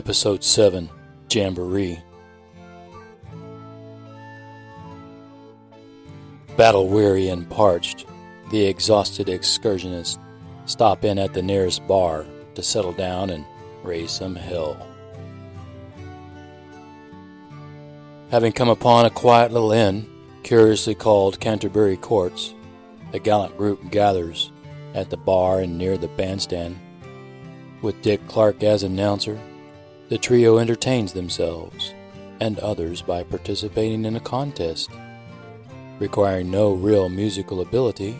Episode 7 Jamboree. Battle weary and parched, the exhausted excursionists stop in at the nearest bar to settle down and raise some hell. Having come upon a quiet little inn, curiously called Canterbury Courts, a gallant group gathers at the bar and near the bandstand. With Dick Clark as announcer, the trio entertains themselves and others by participating in a contest, requiring no real musical ability,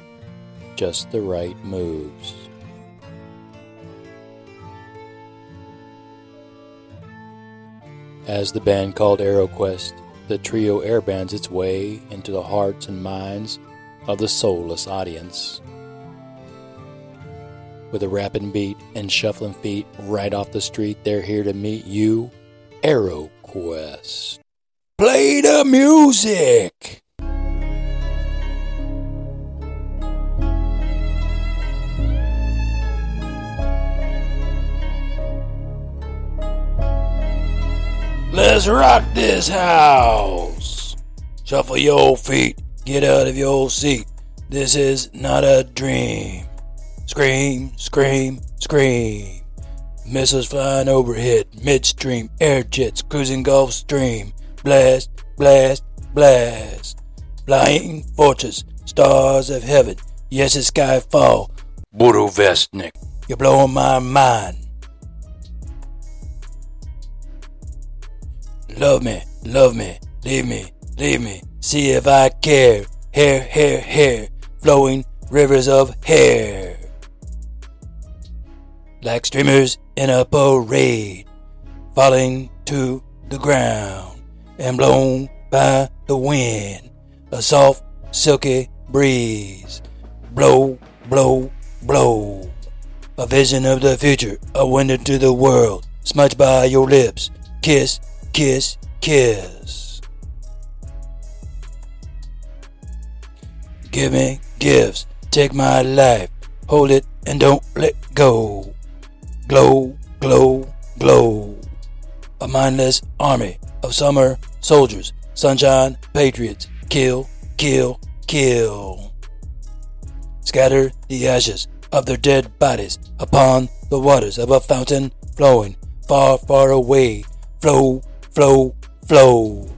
just the right moves. As the band called AeroQuest, the trio airbands its way into the hearts and minds of the soulless audience. With a rapid beat and shuffling feet right off the street, they're here to meet you, AeroQuest. Play the music! Let's rock this house. Shuffle your feet, get out of your seat. This is not a dream. Scream, scream, scream. Missiles flying overhead, midstream, air jets cruising Gulf Stream. Blast, blast, blast. Flying fortress, stars of heaven. Yes, it's skyfall. Burevestnik, you're blowing my mind. Love me, love me, leave me, leave me. See if I care. Hair, hair, hair, flowing rivers of hair. Like streamers in a parade, falling to the ground and blown by the wind. A soft, silky breeze. Blow, blow, blow. A vision of the future, a window to the world, smudged by your lips. Kiss, kiss, kiss. Give me gifts, take my life, hold it and don't let go. Glow, glow, glow. A mindless army of summer soldiers, sunshine patriots, kill, kill, kill. Scatter the ashes of their dead bodies upon the waters of a fountain flowing far, far away. Flow, flow, flow.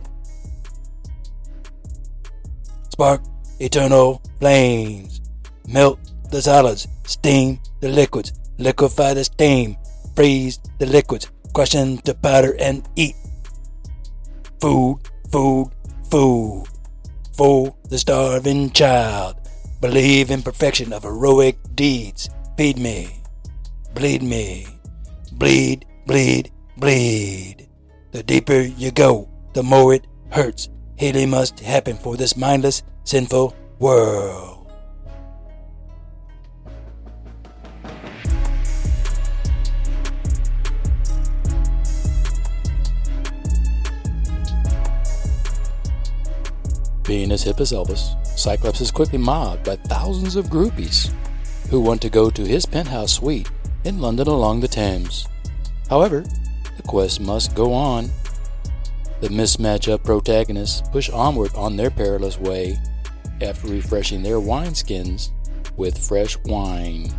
Spark eternal flames. Melt the solids, steam the liquids, liquefy the steam, freeze the liquids, crush into powder and eat. Food, food, food. For the starving child, believe in perfection of heroic deeds. Feed me, bleed me, bleed, bleed, bleed. The deeper you go, the more it hurts. Healing must happen for this mindless, sinful world. Being as hip as Elvis, Cyclops is quickly mobbed by thousands of groupies who want to go to his penthouse suite in London along the Thames. However, the quest must go on. The mismatch protagonists push onward on their perilous way after refreshing their wineskins with fresh wine.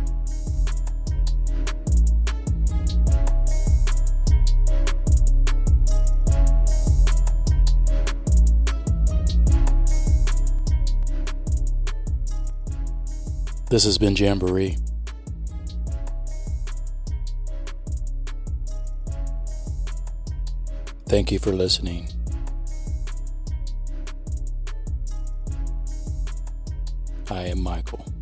This has been Jamboree. Thank you for listening. I am Michael.